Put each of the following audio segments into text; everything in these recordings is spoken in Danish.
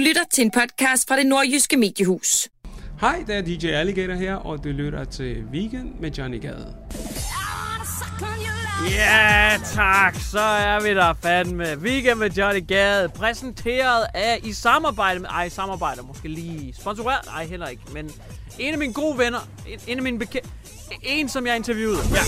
lytter til en podcast fra det nordjyske mediehus. Hej, det er DJ Alligator her, og du lytter til Weekend med Johnny Gade. Ja, tak. Så er vi der fandme. Weekend med Johnny Gade, præsenteret af i samarbejde med... Ej, samarbejde måske lige sponsoreret. Ej, heller ikke. Men en af mine gode venner, en, en af mine bekendte... En, som jeg interviewede. Ja.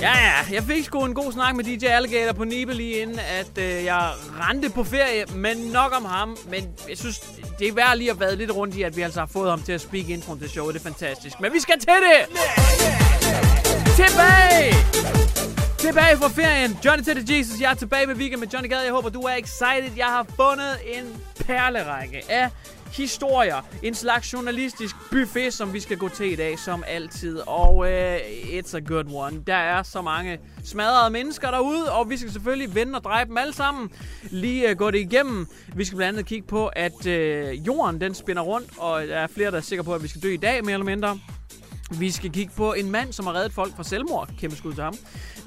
Ja, ja. Jeg fik sgu en god snak med DJ Alligator på Nibe lige inden, at øh, jeg rendte på ferie. Men nok om ham. Men jeg synes, det er værd lige at vade lidt rundt i, at vi altså har fået ham til at speak intro til showet. Det er fantastisk. Men vi skal til det! Tilbage! Tilbage fra ferien. Johnny Teddy the Jesus. Jeg er tilbage med weekend med Johnny Gade. Jeg håber, du er excited. Jeg har fundet en perlerække af historier. En slags journalistisk buffet, som vi skal gå til i dag, som altid. Og uh, it's a good one. Der er så mange smadrede mennesker derude, og vi skal selvfølgelig vende og dreje dem alle sammen. Lige uh, gå det igennem. Vi skal blandt andet kigge på, at uh, jorden den spinner rundt, og der er flere, der er sikre på, at vi skal dø i dag, mere eller mindre. Vi skal kigge på en mand, som har reddet folk fra selvmord. Kæmpe skud til ham.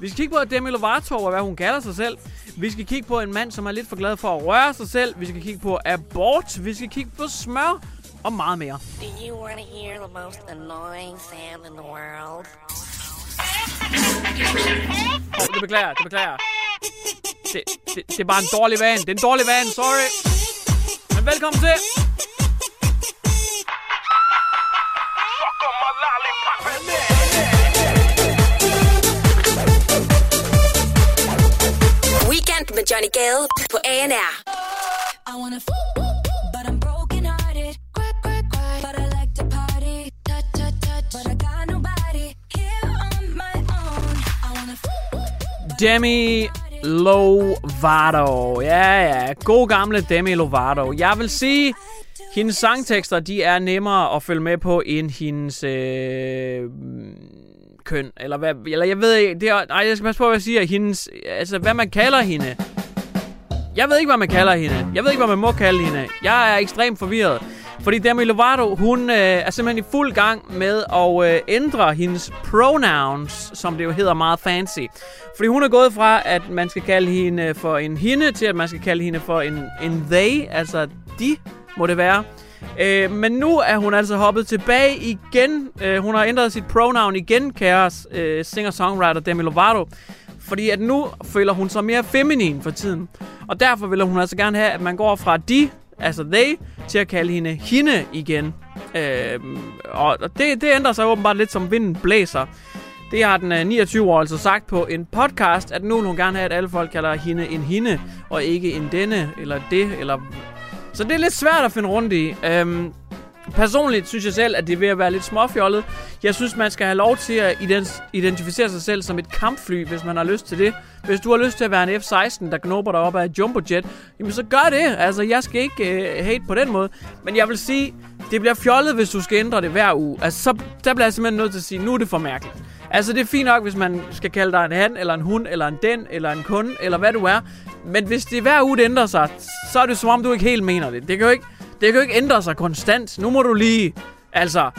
Vi skal kigge på Demi Lovato og hvad hun kalder sig selv. Vi skal kigge på en mand, som er lidt for glad for at røre sig selv. Vi skal kigge på abort. Vi skal kigge på smør og meget mere. Do you want to hear the most annoying sound in the world? Oh, det beklager det beklager det, det, det er bare en dårlig van. Det er en dårlig van, sorry. Men velkommen til. Johnny Gade på ANR. I wanna but I'm broken hearted. Cry, cry, cry, but I like to party. Touch, touch, touch, but I got nobody here on my own. I wanna Demi Lovato. Ja, ja. God gamle Demi Lovato. Jeg vil sige, hendes sangtekster, de er nemmere at følge med på, end hendes øh, køn. Eller, hvad, eller jeg ved ikke, det er, nej, jeg skal passe på, hvad jeg siger. Hendes, altså, hvad man kalder hende. Jeg ved ikke, hvad man kalder hende. Jeg ved ikke, hvad man må kalde hende. Jeg er ekstremt forvirret. Fordi Demi Lovato, hun øh, er simpelthen i fuld gang med at øh, ændre hendes pronouns, som det jo hedder meget fancy. Fordi hun er gået fra, at man skal kalde hende for en hende, til at man skal kalde hende for en, en they, altså de, må det være. Øh, men nu er hun altså hoppet tilbage igen. Øh, hun har ændret sit pronoun igen, kære øh, singer-songwriter Demi Lovato. Fordi at nu føler hun sig mere feminin for tiden. Og derfor vil hun altså gerne have, at man går fra de, altså they, til at kalde hende hende igen. Øh, og det, det ændrer sig åbenbart lidt som vinden blæser. Det har den øh, 29 år altså sagt på en podcast, at nu vil hun gerne have, at alle folk kalder hende en hende, og ikke en denne, eller det, eller... Så det er lidt svært at finde rundt i. Øhm, Personligt synes jeg selv, at det er ved at være lidt småfjollet. Jeg synes, man skal have lov til at ident- identificere sig selv som et kampfly, hvis man har lyst til det. Hvis du har lyst til at være en F-16, der knopper dig op af et jumbojet, jamen så gør det. Altså, jeg skal ikke øh, hate på den måde. Men jeg vil sige, det bliver fjollet, hvis du skal ændre det hver uge. Altså, så der bliver jeg simpelthen nødt til at sige, nu er det for mærkeligt. Altså, det er fint nok, hvis man skal kalde dig en han, eller en hun, eller en den, eller en kunde, eller hvad du er. Men hvis det hver uge det ændrer sig, så er det som om, du ikke helt mener det. Det kan jo ikke, det kan jo ikke ændre sig konstant. Nu må du lige... Altså,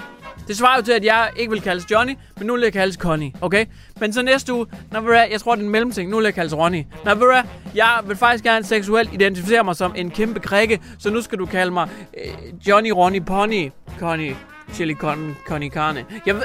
det svarer jo til, at jeg ikke vil kaldes Johnny, men nu vil jeg kaldes Connie, okay? Men så næste uge, når jeg tror, det er en mellemting, nu vil jeg kaldes Ronnie. Når vi jeg vil faktisk gerne seksuelt identificere mig som en kæmpe krikke, så nu skal du kalde mig øh, Johnny Ronnie, Pony. Connie, Chili Con, Connie Carne. Jeg, ved,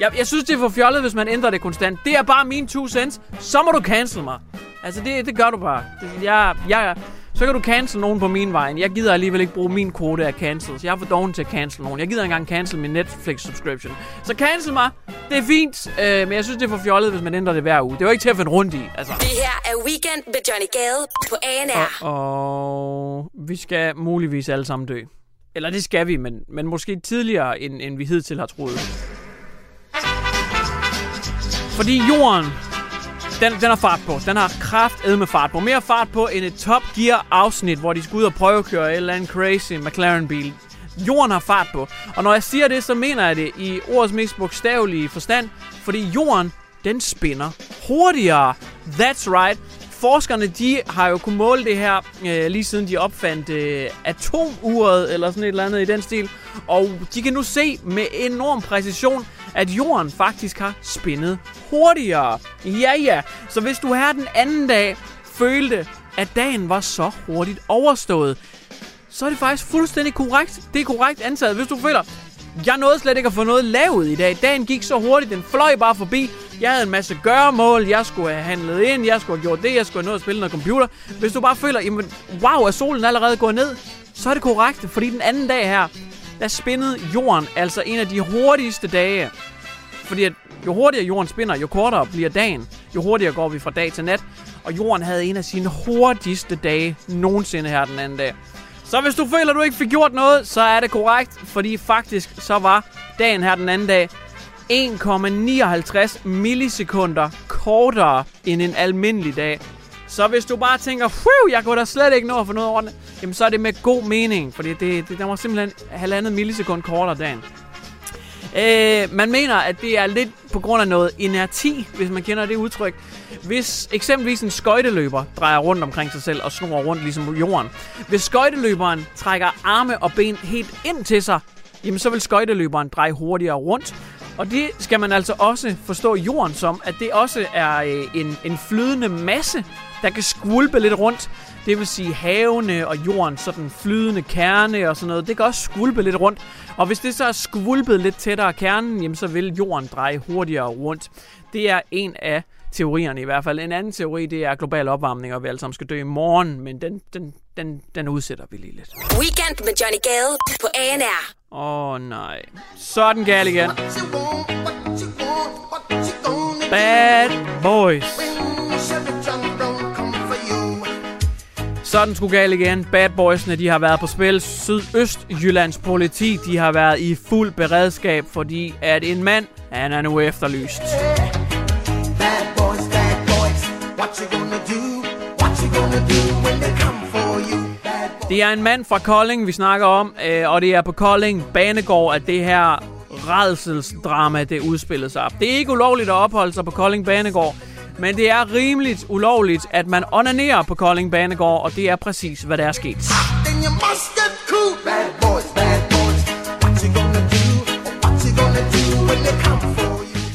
jeg, jeg synes, det er for fjollet, hvis man ændrer det konstant. Det er bare mine two cents. Så må du cancel mig. Altså, det, det gør du bare. Det, jeg, jeg, så kan du cancel nogen på min vej. Jeg gider alligevel ikke bruge min kode af cancel. Så jeg er for doven til at cancel nogen. Jeg gider engang cancel min Netflix subscription. Så cancel mig. Det er fint. Øh, men jeg synes, det er for fjollet, hvis man ændrer det hver uge. Det er jo ikke til at finde rundt i. Altså. Det her er Weekend med Johnny Gade på ANR. Og vi skal muligvis alle sammen dø. Eller det skal vi, men, men måske tidligere, end, end vi hidtil har troet. Fordi jorden, den, den har fart på. Den har kraft med fart på. Mere fart på end et Top Gear afsnit, hvor de skal ud og prøve at køre et eller andet crazy McLaren bil. Jorden har fart på. Og når jeg siger det, så mener jeg det i ordets mest bogstavelige forstand. Fordi jorden, den spinner hurtigere. That's right. Forskerne, de har jo kunnet måle det her, øh, lige siden de opfandt øh, atomuret, eller sådan et eller andet i den stil. Og de kan nu se med enorm præcision, at jorden faktisk har spændet hurtigere. Ja, ja. Så hvis du her den anden dag følte, at dagen var så hurtigt overstået. Så er det faktisk fuldstændig korrekt. Det er korrekt antaget. Hvis du føler, jeg nåede slet ikke at få noget lavet i dag. Dagen gik så hurtigt, den fløj bare forbi. Jeg havde en masse gøremål, jeg skulle have handlet ind, jeg skulle have gjort det, jeg skulle have nået at spille noget computer. Hvis du bare føler, jamen, wow, er solen allerede gået ned, så er det korrekt. Fordi den anden dag her, der spændede jorden altså en af de hurtigste dage. Fordi at jo hurtigere jorden spinner, jo kortere bliver dagen. Jo hurtigere går vi fra dag til nat. Og jorden havde en af sine hurtigste dage nogensinde her den anden dag. Så hvis du føler, at du ikke fik gjort noget, så er det korrekt. Fordi faktisk så var dagen her den anden dag 1,59 millisekunder kortere end en almindelig dag. Så hvis du bare tænker, Phew, jeg kunne da slet ikke nå at få noget ordentligt, jamen så er det med god mening, fordi det, det, der var simpelthen halvandet millisekund kortere dagen. Øh, man mener, at det er lidt på grund af noget inerti, hvis man kender det udtryk. Hvis eksempelvis en skøjteløber drejer rundt omkring sig selv og snor rundt ligesom jorden. Hvis skøjteløberen trækker arme og ben helt ind til sig, jamen så vil skøjteløberen dreje hurtigere rundt. Og det skal man altså også forstå jorden som, at det også er øh, en, en flydende masse, der kan skvulpe lidt rundt. Det vil sige havene og jorden, sådan flydende kerne og sådan noget. Det kan også skvulpe lidt rundt. Og hvis det så er skvulpet lidt tættere kernen, jamen så vil jorden dreje hurtigere rundt. Det er en af teorierne i hvert fald. En anden teori, det er global opvarmning, og vi alle sammen skal dø i morgen, men den, den, den, den udsætter vi lige lidt. Weekend med Johnny Gale på ANR. Åh oh, nej. Så er den gal igen. Bad Boys. Sådan skulle galt igen. Bad Boysene, de har været på spil. Sydøstjyllands politi, de har været i fuld beredskab, fordi at en mand, han er nu efterlyst. Bad boys, bad boys, what you gonna do? What you gonna do when they come for you? Det er en mand fra Kolding, vi snakker om, øh, og det er på Kolding Banegård, at det her redselsdrama, det udspillede sig. Det er ikke ulovligt at opholde sig på Kolding Banegård, men det er rimeligt ulovligt, at man onanerer på Kolding Banegård, og det er præcis, hvad der er sket.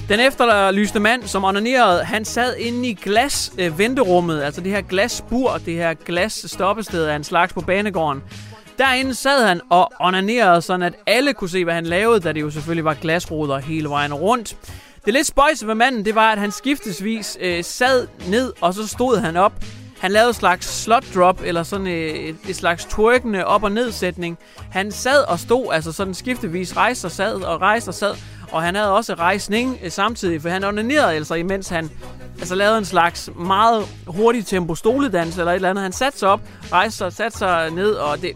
Den efterlyste mand, som onanerede, han sad inde i glas øh, venterummet, altså det her glasbur, det her glasstoppested af en slags på banegården. Derinde sad han og onanerede, sådan at alle kunne se, hvad han lavede, da det jo selvfølgelig var glasruder hele vejen rundt. Det lidt spøjse ved manden, det var, at han skiftesvis øh, sad ned, og så stod han op. Han lavede et slags slot drop, eller sådan øh, et, et slags twerkende op- og nedsætning. Han sad og stod, altså sådan skiftevis rejste og sad og rejste og sad. Og han havde også rejsning øh, samtidig, for han onanerede altså, imens han altså, lavede en slags meget hurtig tempo stoledans eller et eller andet. Han satte sig op, rejste sig, satte sig ned, og det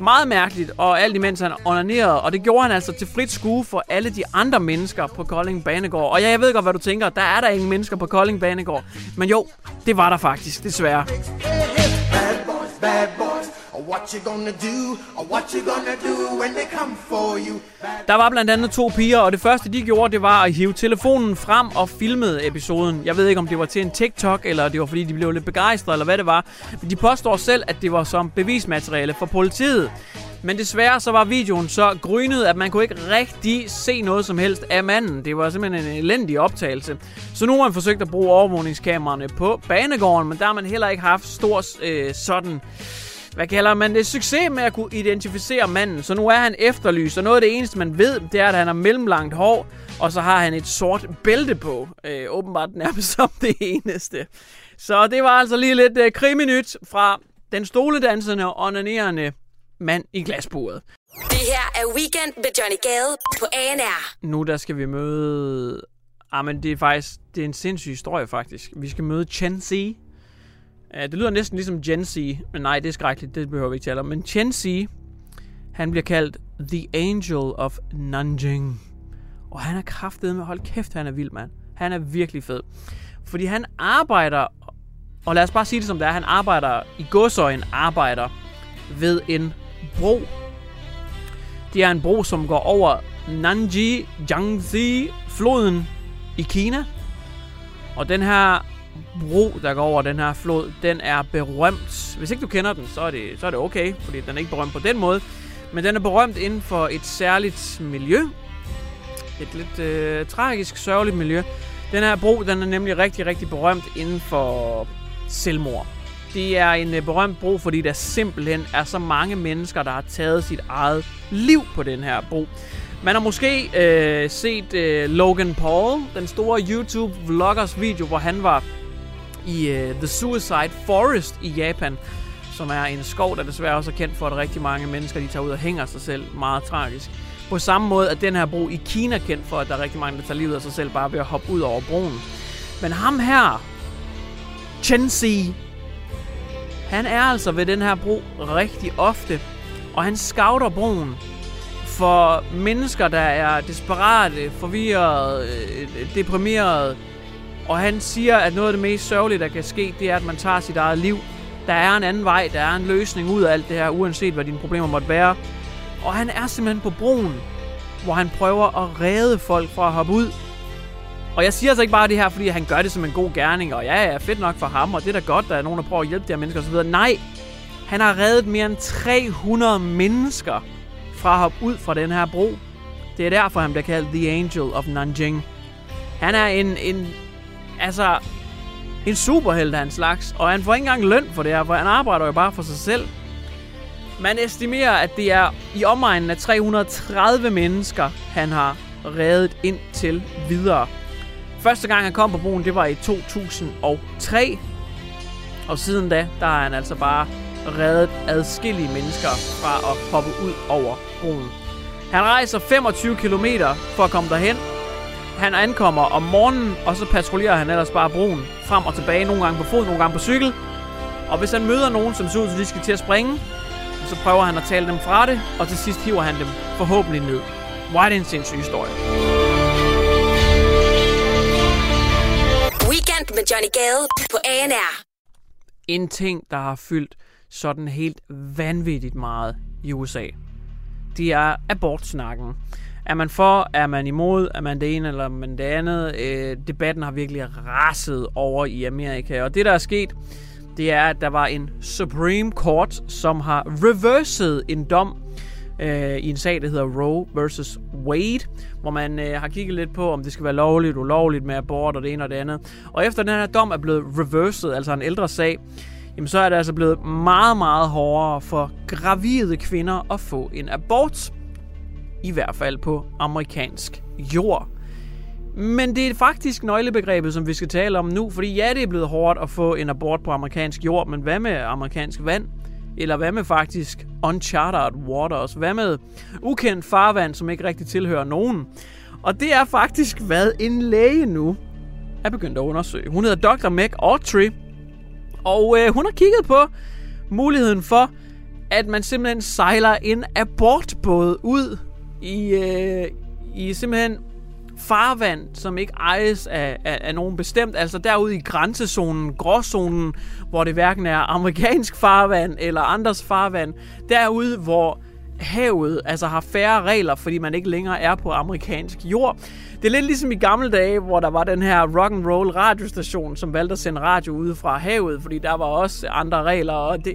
meget mærkeligt, og alt imens han onanerede, og det gjorde han altså til frit skue for alle de andre mennesker på Kolding Banegård. Og ja, jeg ved godt, hvad du tænker, der er der ingen mennesker på Kolding Banegård. Men jo, det var der faktisk, desværre. Bad boys, bad boys, what you gonna do? What you gonna do when they come for you? Der var blandt andet to piger, og det første de gjorde, det var at hive telefonen frem og filmede episoden. Jeg ved ikke, om det var til en TikTok, eller det var fordi, de blev lidt begejstrede, eller hvad det var. Men de påstår selv, at det var som bevismateriale for politiet. Men desværre så var videoen så grynet, at man kunne ikke rigtig se noget som helst af manden. Det var simpelthen en elendig optagelse. Så nu har man forsøgt at bruge overvågningskameraerne på banegården, men der har man heller ikke haft stor øh, sådan hvad kalder man det, succes med at kunne identificere manden. Så nu er han efterlyst, og noget af det eneste, man ved, det er, at han har mellemlangt hår, og så har han et sort bælte på. Øh, åbenbart nærmest som det eneste. Så det var altså lige lidt øh, kriminyt fra den stoledansende og onanerende mand i glasbordet. Det her er Weekend med Johnny Gale på ANR. Nu der skal vi møde... Ah, men det er faktisk... Det er en sindssyg historie, faktisk. Vi skal møde Chen Xi. Uh, det lyder næsten ligesom Gen Z, men nej, det er skrækkeligt. Det behøver vi ikke tale om. Men Gen Z, han bliver kaldt The Angel of Nanjing. Og han er kraftet med... Hold kæft, han er vild, mand. Han er virkelig fed. Fordi han arbejder... Og lad os bare sige det som det er. Han arbejder i godsøjen arbejder ved en bro. Det er en bro, som går over Nanji Jiangxi floden i Kina. Og den her bro, der går over den her flod, den er berømt. Hvis ikke du kender den, så er det, så er det okay, fordi den er ikke berømt på den måde. Men den er berømt inden for et særligt miljø. Et lidt øh, tragisk, sørgeligt miljø. Den her bro, den er nemlig rigtig, rigtig berømt inden for selvmord. Det er en øh, berømt bro, fordi der simpelthen er så mange mennesker, der har taget sit eget liv på den her bro. Man har måske øh, set øh, Logan Paul, den store YouTube-vloggers video, hvor han var i uh, The Suicide Forest i Japan, som er en skov, der desværre også er kendt for, at rigtig mange mennesker de tager ud og hænger sig selv meget tragisk. På samme måde er den her bro i Kina kendt for, at der er rigtig mange, der tager livet af sig selv bare ved at hoppe ud over broen. Men ham her, Chensi han er altså ved den her bro rigtig ofte, og han scouter broen for mennesker, der er desperate, forvirrede, øh, deprimerede. Og han siger, at noget af det mest sørgelige, der kan ske, det er, at man tager sit eget liv. Der er en anden vej, der er en løsning ud af alt det her, uanset hvad dine problemer måtte være. Og han er simpelthen på broen, hvor han prøver at redde folk fra at hoppe ud. Og jeg siger altså ikke bare det her, fordi han gør det som en god gerning, og ja, ja, fedt nok for ham, og det er da godt, der er nogen, der prøver at hjælpe de her mennesker osv. Nej, han har reddet mere end 300 mennesker fra at hoppe ud fra den her bro. Det er derfor, han bliver kaldt The Angel of Nanjing. Han er en, en altså, en superhelt af en slags, og han får ikke engang løn for det her, for han arbejder jo bare for sig selv. Man estimerer, at det er i omegnen af 330 mennesker, han har reddet ind til videre. Første gang han kom på broen, det var i 2003. Og siden da, der har han altså bare reddet adskillige mennesker fra at hoppe ud over broen. Han rejser 25 km for at komme derhen. Han ankommer om morgenen, og så patruljerer han ellers bare broen frem og tilbage, nogle gange på fod, nogle gange på cykel. Og hvis han møder nogen, som ser ud til, de skal til at springe, så prøver han at tale dem fra det, og til sidst hiver han dem forhåbentlig ned. Er det en sindssyg historie. Weekend med Johnny Gade på ANR. En ting, der har fyldt sådan helt vanvittigt meget i USA, det er abortsnakken. Er man for, er man imod, er man det ene eller man det andet? Øh, debatten har virkelig raset over i Amerika, og det der er sket, det er, at der var en Supreme Court, som har reverset en dom øh, i en sag, der hedder Roe versus Wade, hvor man øh, har kigget lidt på, om det skal være lovligt, ulovligt med abort og det ene og det andet. Og efter den her dom er blevet reverset, altså en ældre sag, jamen så er det altså blevet meget, meget hårdere for gravide kvinder at få en abort. I hvert fald på amerikansk jord. Men det er faktisk nøglebegrebet, som vi skal tale om nu, fordi ja, det er blevet hårdt at få en abort på amerikansk jord, men hvad med amerikansk vand? Eller hvad med faktisk uncharted waters? Hvad med ukendt farvand, som ikke rigtig tilhører nogen? Og det er faktisk, hvad en læge nu er begyndt at undersøge. Hun hedder Dr. Meg Autry, og øh, hun har kigget på muligheden for, at man simpelthen sejler en abortbåd ud i, øh, i simpelthen farvand, som ikke ejes af, af, af nogen bestemt, altså derude i grænsezonen, gråzonen, hvor det hverken er amerikansk farvand eller andres farvand, derude hvor havet altså har færre regler, fordi man ikke længere er på amerikansk jord. Det er lidt ligesom i gamle dage, hvor der var den her rock and roll radiostation, som valgte at sende radio ude fra havet, fordi der var også andre regler, og det,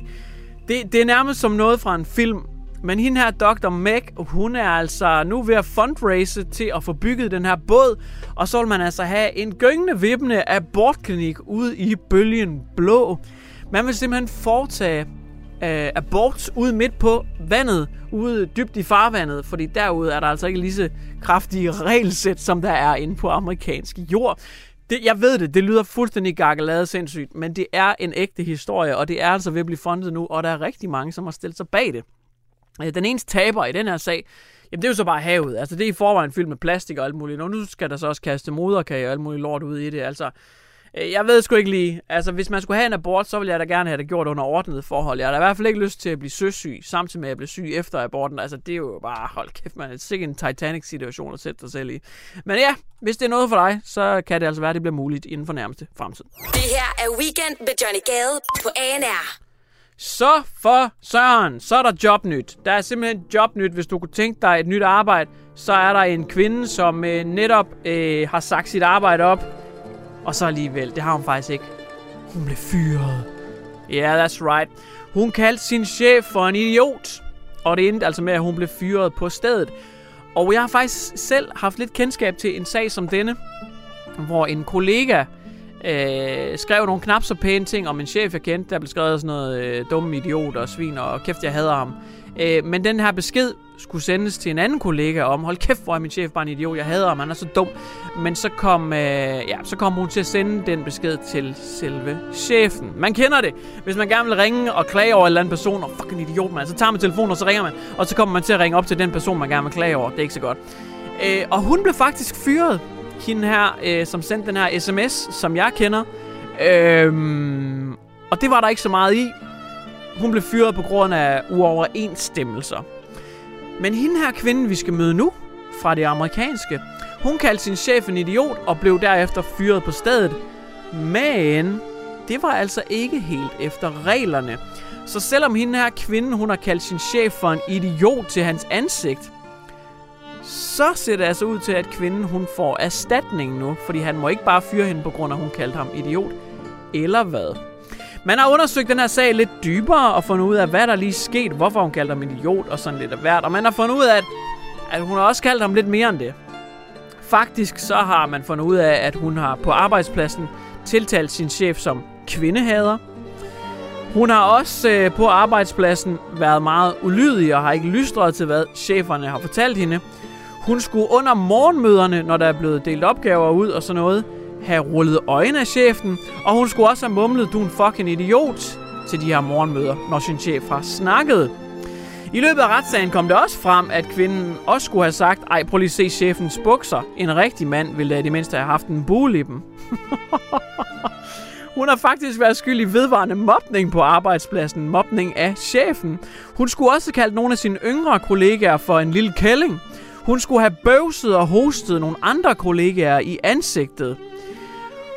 det, det er nærmest som noget fra en film, men hende her, Dr. Meg, hun er altså nu ved at fundraise til at få bygget den her båd. Og så vil man altså have en gyngende vippende abortklinik ude i bølgen blå. Man vil simpelthen foretage øh, abort ude midt på vandet, ude dybt i farvandet, fordi derude er der altså ikke lige så kraftige regelsæt, som der er inde på amerikansk jord. Det, jeg ved det, det lyder fuldstændig gakkelade sindssygt, men det er en ægte historie, og det er altså ved at blive fundet nu, og der er rigtig mange, som har stillet sig bag det. Øh, den eneste taber i den her sag, jamen det er jo så bare havet. Altså det er i forvejen fyldt med plastik og alt muligt. Og nu skal der så også kaste moderkage og alt muligt lort ud i det. Altså, øh, jeg ved sgu ikke lige. Altså, hvis man skulle have en abort, så ville jeg da gerne have det gjort under ordnede forhold. Jeg har da i hvert fald ikke lyst til at blive søsyg, samtidig med at jeg bliver syg efter aborten. Altså, det er jo bare, hold kæft, man. Det er sikkert en Titanic-situation at sætte sig selv i. Men ja, hvis det er noget for dig, så kan det altså være, at det bliver muligt inden for nærmeste fremtid. Det her er Weekend med Johnny Gade på ANR. Så for Søren, så er der jobnyt. Der er simpelthen jobnyt, hvis du kunne tænke dig et nyt arbejde. Så er der en kvinde, som øh, netop øh, har sagt sit arbejde op. Og så alligevel, det har hun faktisk ikke. Hun blev fyret. Ja, yeah, that's right. Hun kaldte sin chef for en idiot. Og det endte altså med, at hun blev fyret på stedet. Og jeg har faktisk selv haft lidt kendskab til en sag som denne, hvor en kollega Øh, skrev nogle knap så pæne ting om en chef, jeg kendte. Der blev skrevet sådan noget øh, dumme idiot og svin, og kæft, jeg hader ham. Øh, men den her besked skulle sendes til en anden kollega om, hold kæft, hvor er min chef bare en idiot, jeg hader ham, han er så dum. Men så kom, øh, ja, så kom hun til at sende den besked til selve chefen. Man kender det. Hvis man gerne vil ringe og klage over en eller anden person, og fucking idiot, man, så tager man telefonen, og så ringer man, og så kommer man til at ringe op til den person, man gerne vil klage over. Det er ikke så godt. Øh, og hun blev faktisk fyret, hende her, øh, som sendte den her sms, som jeg kender. Øhm, og det var der ikke så meget i. Hun blev fyret på grund af uoverensstemmelser. Men hende her kvinde, vi skal møde nu, fra det amerikanske, hun kaldte sin chef en idiot og blev derefter fyret på stedet. Men det var altså ikke helt efter reglerne. Så selvom hende her kvinde, hun har kaldt sin chef for en idiot til hans ansigt, så ser det altså ud til, at kvinden hun får erstatning nu, fordi han må ikke bare fyre hende på grund af, at hun kaldte ham idiot. Eller hvad? Man har undersøgt den her sag lidt dybere og fundet ud af, hvad der lige sket, hvorfor hun kaldte ham idiot og sådan lidt af hvert. Og man har fundet ud af, at, at hun har også kaldt ham lidt mere end det. Faktisk så har man fundet ud af, at hun har på arbejdspladsen tiltalt sin chef som kvindehader. Hun har også øh, på arbejdspladsen været meget ulydig og har ikke lystret til, hvad cheferne har fortalt hende. Hun skulle under morgenmøderne, når der er blevet delt opgaver ud og sådan noget, have rullet øjne af chefen, og hun skulle også have mumlet, du er en fucking idiot, til de her morgenmøder, når sin chef har snakket. I løbet af retssagen kom det også frem, at kvinden også skulle have sagt, ej, prøv lige at se chefens bukser. En rigtig mand ville da i det mindste have haft en bule i dem. Hun har faktisk været skyld i vedvarende mobning på arbejdspladsen. Mobning af chefen. Hun skulle også have kaldt nogle af sine yngre kollegaer for en lille kælling. Hun skulle have bøvset og hostet nogle andre kollegaer i ansigtet.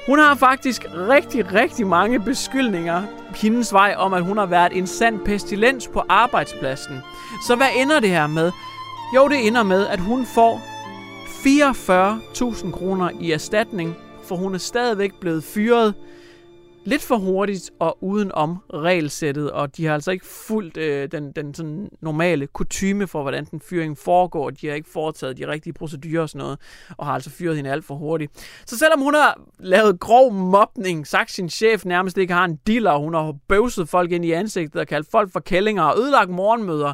Hun har faktisk rigtig, rigtig mange beskyldninger hendes vej om, at hun har været en sand pestilens på arbejdspladsen. Så hvad ender det her med? Jo, det ender med, at hun får 44.000 kroner i erstatning, for hun er stadigvæk blevet fyret lidt for hurtigt og uden om regelsættet, og de har altså ikke fulgt øh, den, den sådan normale kutyme for, hvordan den fyring foregår. De har ikke foretaget de rigtige procedurer og sådan noget, og har altså fyret hende alt for hurtigt. Så selvom hun har lavet grov mobning, sagt sin chef nærmest ikke har en dealer, hun har bøvset folk ind i ansigtet og kaldt folk for kællinger og ødelagt morgenmøder,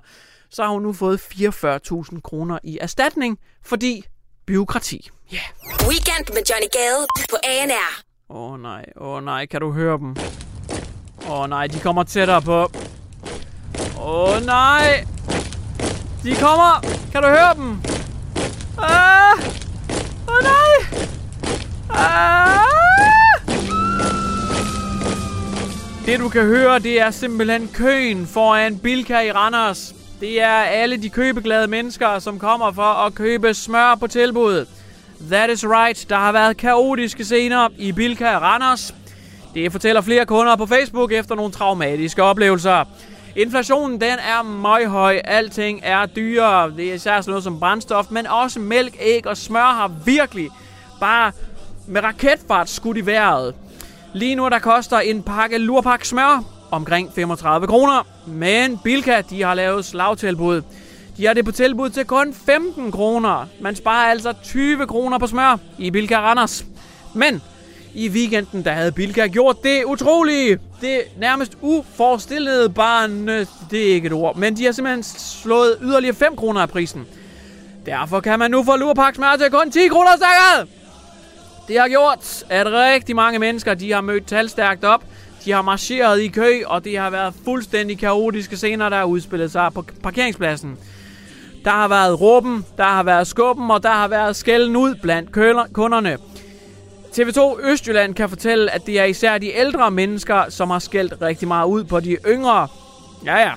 så har hun nu fået 44.000 kroner i erstatning, fordi byråkrati. Yeah. Weekend med Johnny Gade på ANR. Åh oh, nej, åh oh, nej, kan du høre dem? Åh oh, nej, de kommer tættere på. Åh oh, nej! De kommer! Kan du høre dem? Ah! Åh oh, nej! Ah! Det du kan høre, det er simpelthen køen foran Bilka i Randers. Det er alle de købeglade mennesker, som kommer for at købe smør på tilbuddet. That is right. Der har været kaotiske scener i Bilka Randers. Det fortæller flere kunder på Facebook efter nogle traumatiske oplevelser. Inflationen den er meget høj. Alting er dyrere. Det er især sådan noget som brændstof, men også mælk, æg og smør har virkelig bare med raketfart skudt i vejret. Lige nu der koster en pakke lurpak smør omkring 35 kroner. Men Bilka de har lavet slagtilbud. De har det på tilbud til kun 15 kroner. Man sparer altså 20 kroner på smør i Bilka Randers. Men i weekenden, der havde Bilka gjort det utrolige. Det nærmest uforstillede barn. Øh, det er ikke et ord. Men de har simpelthen slået yderligere 5 kroner af prisen. Derfor kan man nu få lurpak smør til kun 10 kroner stykket. Det har gjort, at rigtig mange mennesker de har mødt talstærkt op. De har marcheret i kø, og det har været fuldstændig kaotiske scener, der har udspillet sig på parkeringspladsen. Der har været råben, der har været skubben, og der har været skælden ud blandt kunderne. TV2 Østjylland kan fortælle, at det er især de ældre mennesker, som har skældt rigtig meget ud på de yngre. Ja, ja.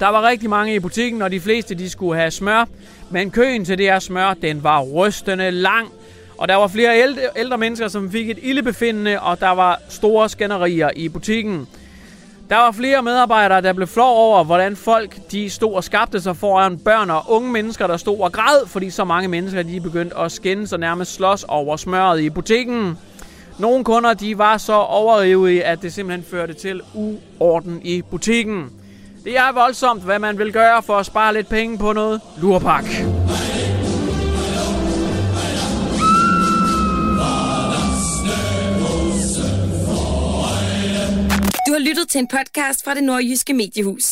Der var rigtig mange i butikken, og de fleste de skulle have smør. Men køen til det her smør, den var rystende lang. Og der var flere ældre, ældre mennesker, som fik et ildebefindende, og der var store skænderier i butikken. Der var flere medarbejdere, der blev flov over, hvordan folk de stod og skabte sig foran børn og unge mennesker, der stod og græd, fordi så mange mennesker de begyndte at skændes sig nærmest slås over smøret i butikken. Nogle kunder de var så overivrige, at det simpelthen førte til uorden i butikken. Det er voldsomt, hvad man vil gøre for at spare lidt penge på noget lurpak. Har lyttet til en podcast fra det nordjyske mediehus.